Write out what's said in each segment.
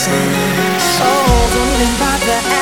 same. So don't even bother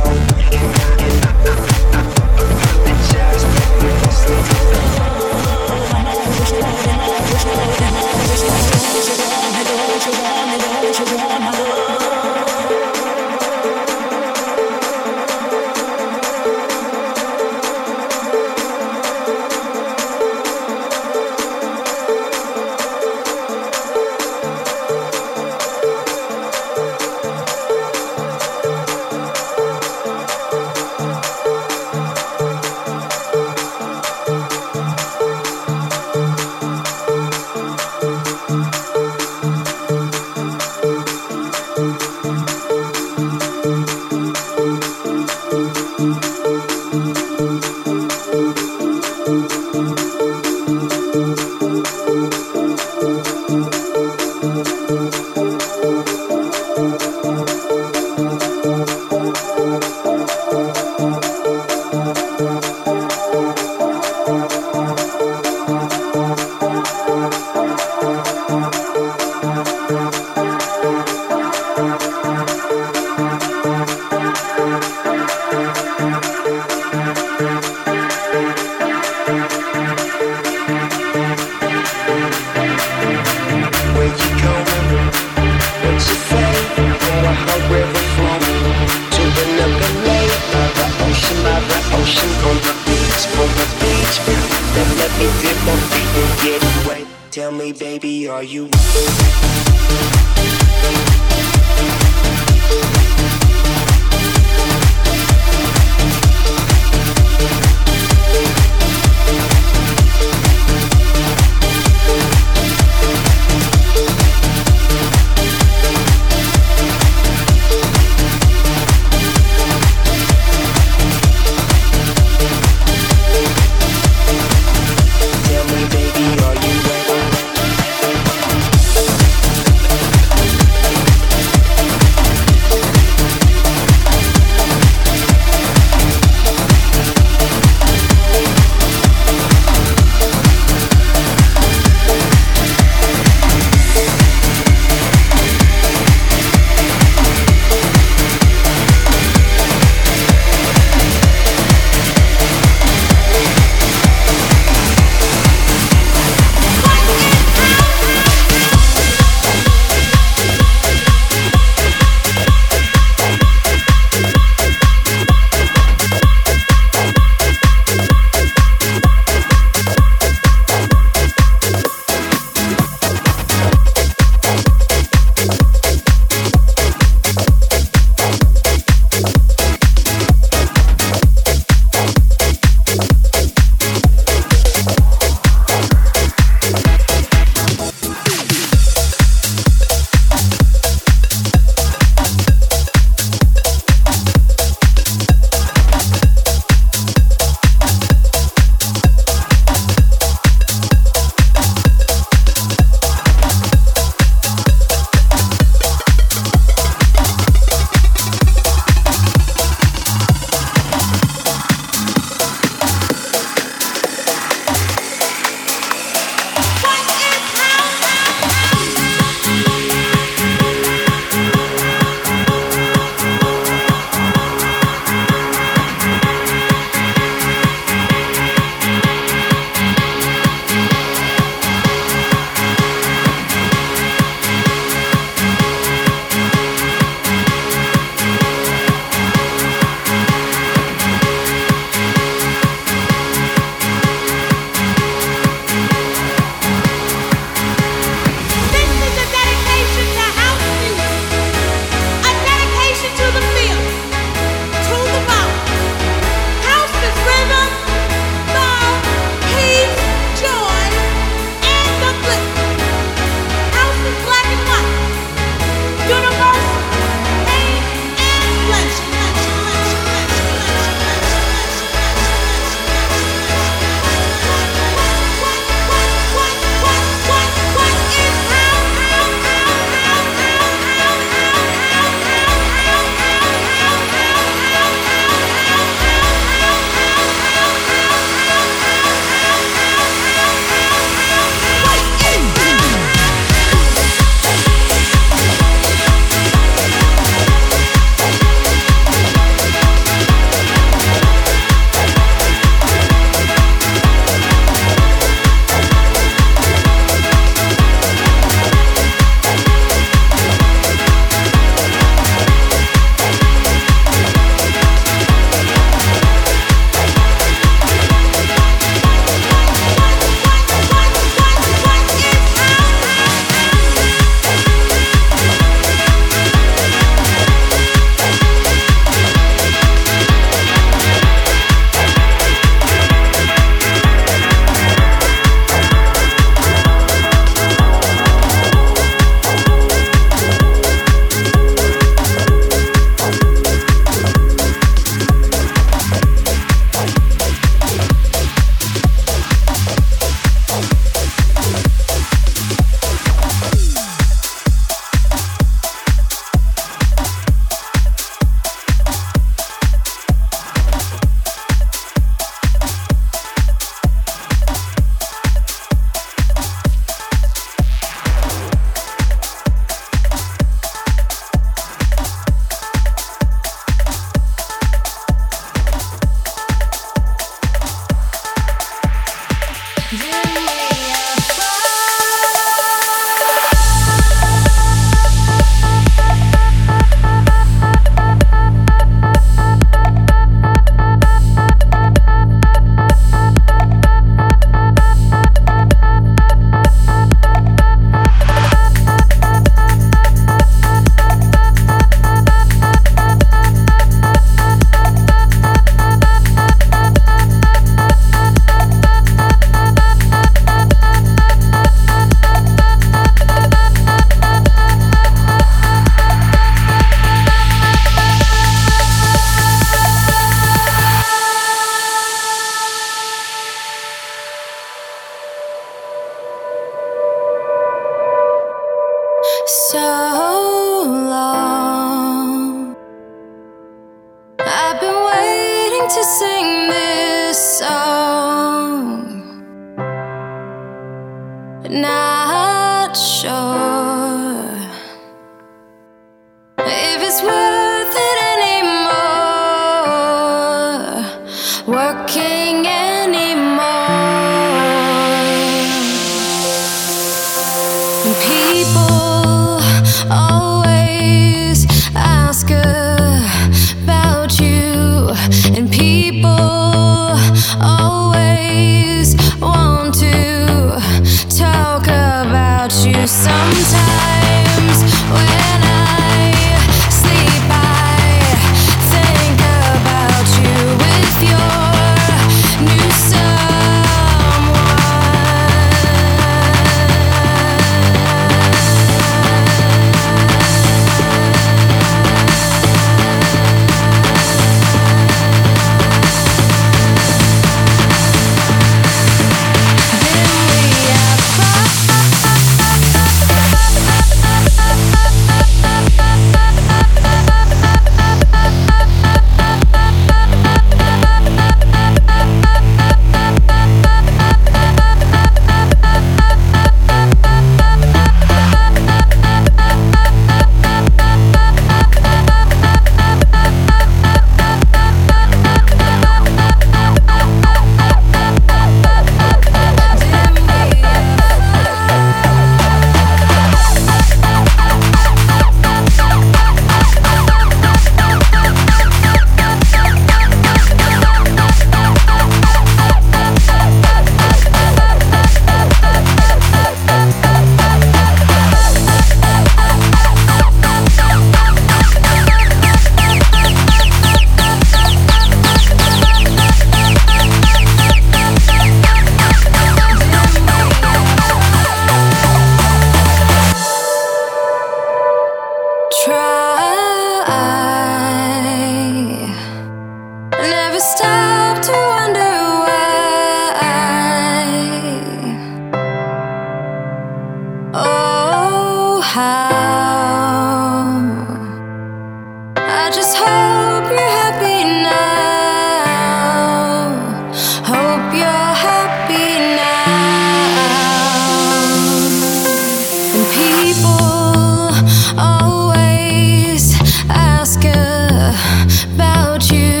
about you.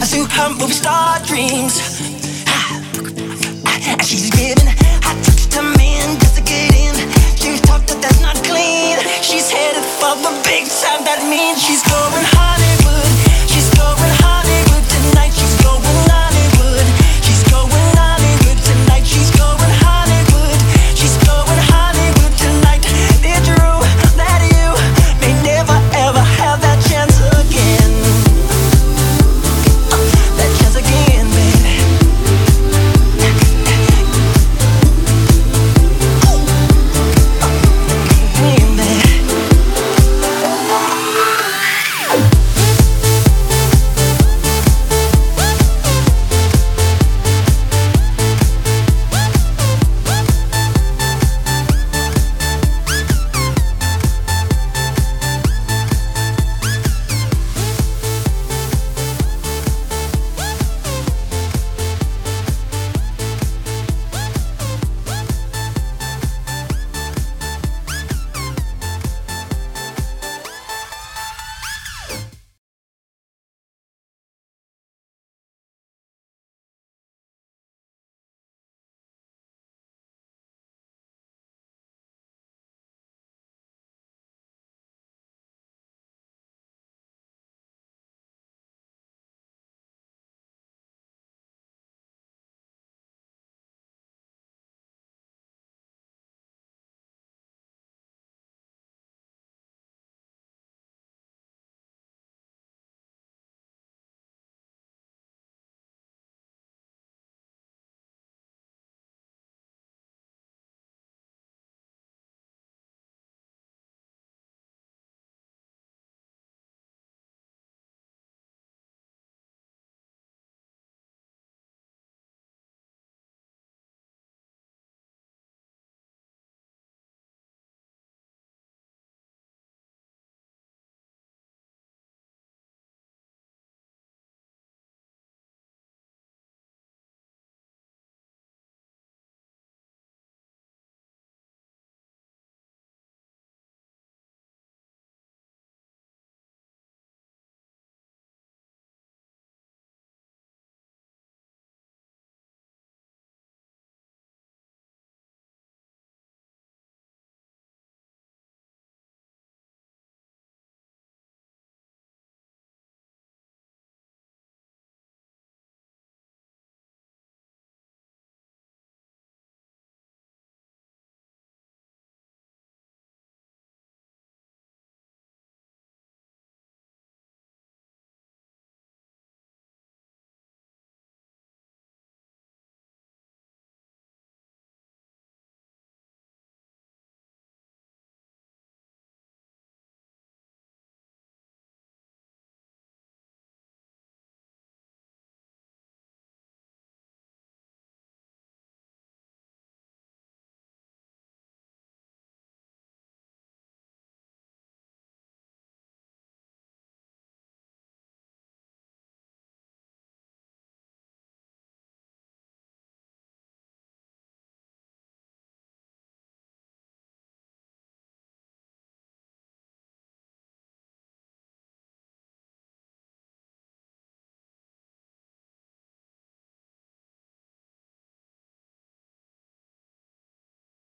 A super movie star dreams. And she's giving hot touch to men just to get in. She's talked that that's not clean. She's headed for the big time. That means she's going home.